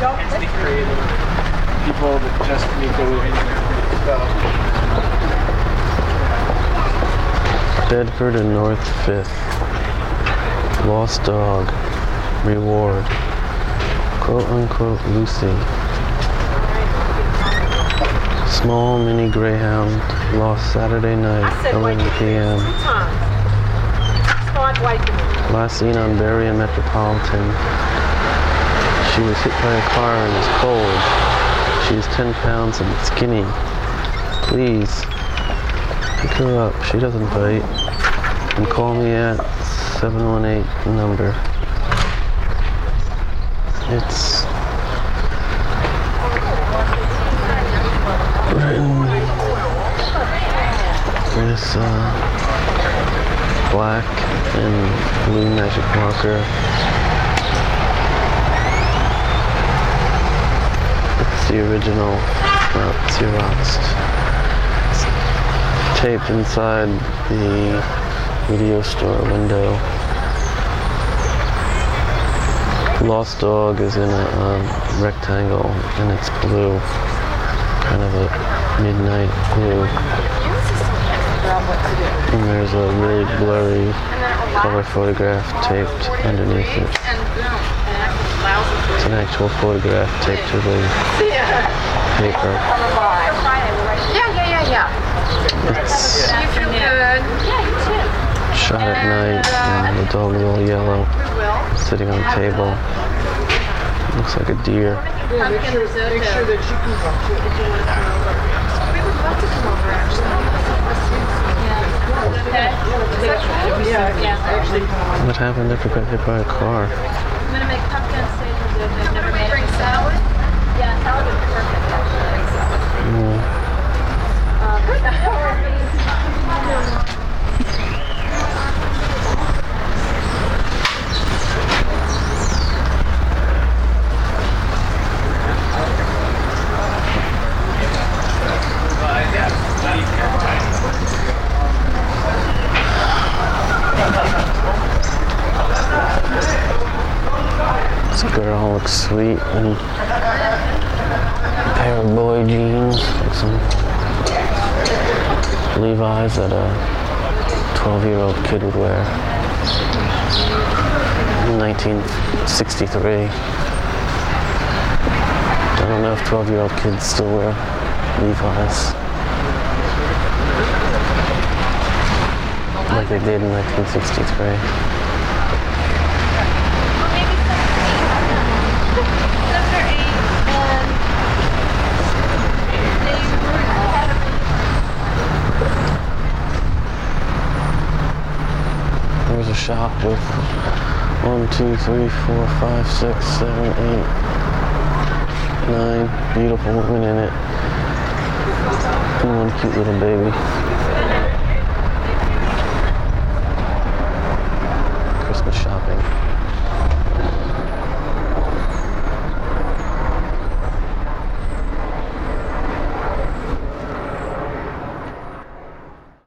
It's the creative people that just make a living stuff. Bedford and North Fifth. Lost dog. Reward. Quote unquote Lucy. Small mini greyhound lost Saturday night, I said, wait 11 p.m. Two times. Start wiping it. Last seen on Berry and Metropolitan. She was hit by a car and is cold. She is 10 pounds and skinny. Please, pick her up. She doesn't bite. And call me at 718 number. It's written with uh, black and blue magic marker. It's the original Xerox. It's taped inside the video store window. Lost Dog is in a um, rectangle and it's blue, kind of a midnight blue. And there's a really blurry color photograph taped underneath it. It's an actual photograph taped to the paper. Yeah, yeah, yeah, yeah. It's You feel good. Yeah, you too. shot at night and the dog is all yellow, sitting on a table. Looks like a deer. Yeah, make sure, make sure that she can come too. We would love to come over, actually. Yeah, I actually What happened if it got hit by a car? I've never made it. salad? Yeah, salad would be perfect actually. Mm, This girl looks sweet in a pair of boy jeans, like some Levi's that a 12 year old kid would wear. In 1963. I don't know if 12 year old kids still wear Levi's. Like they did in 1963. A shop with one, two, three, four, five, six, seven, eight, nine beautiful women in it. And one cute little baby.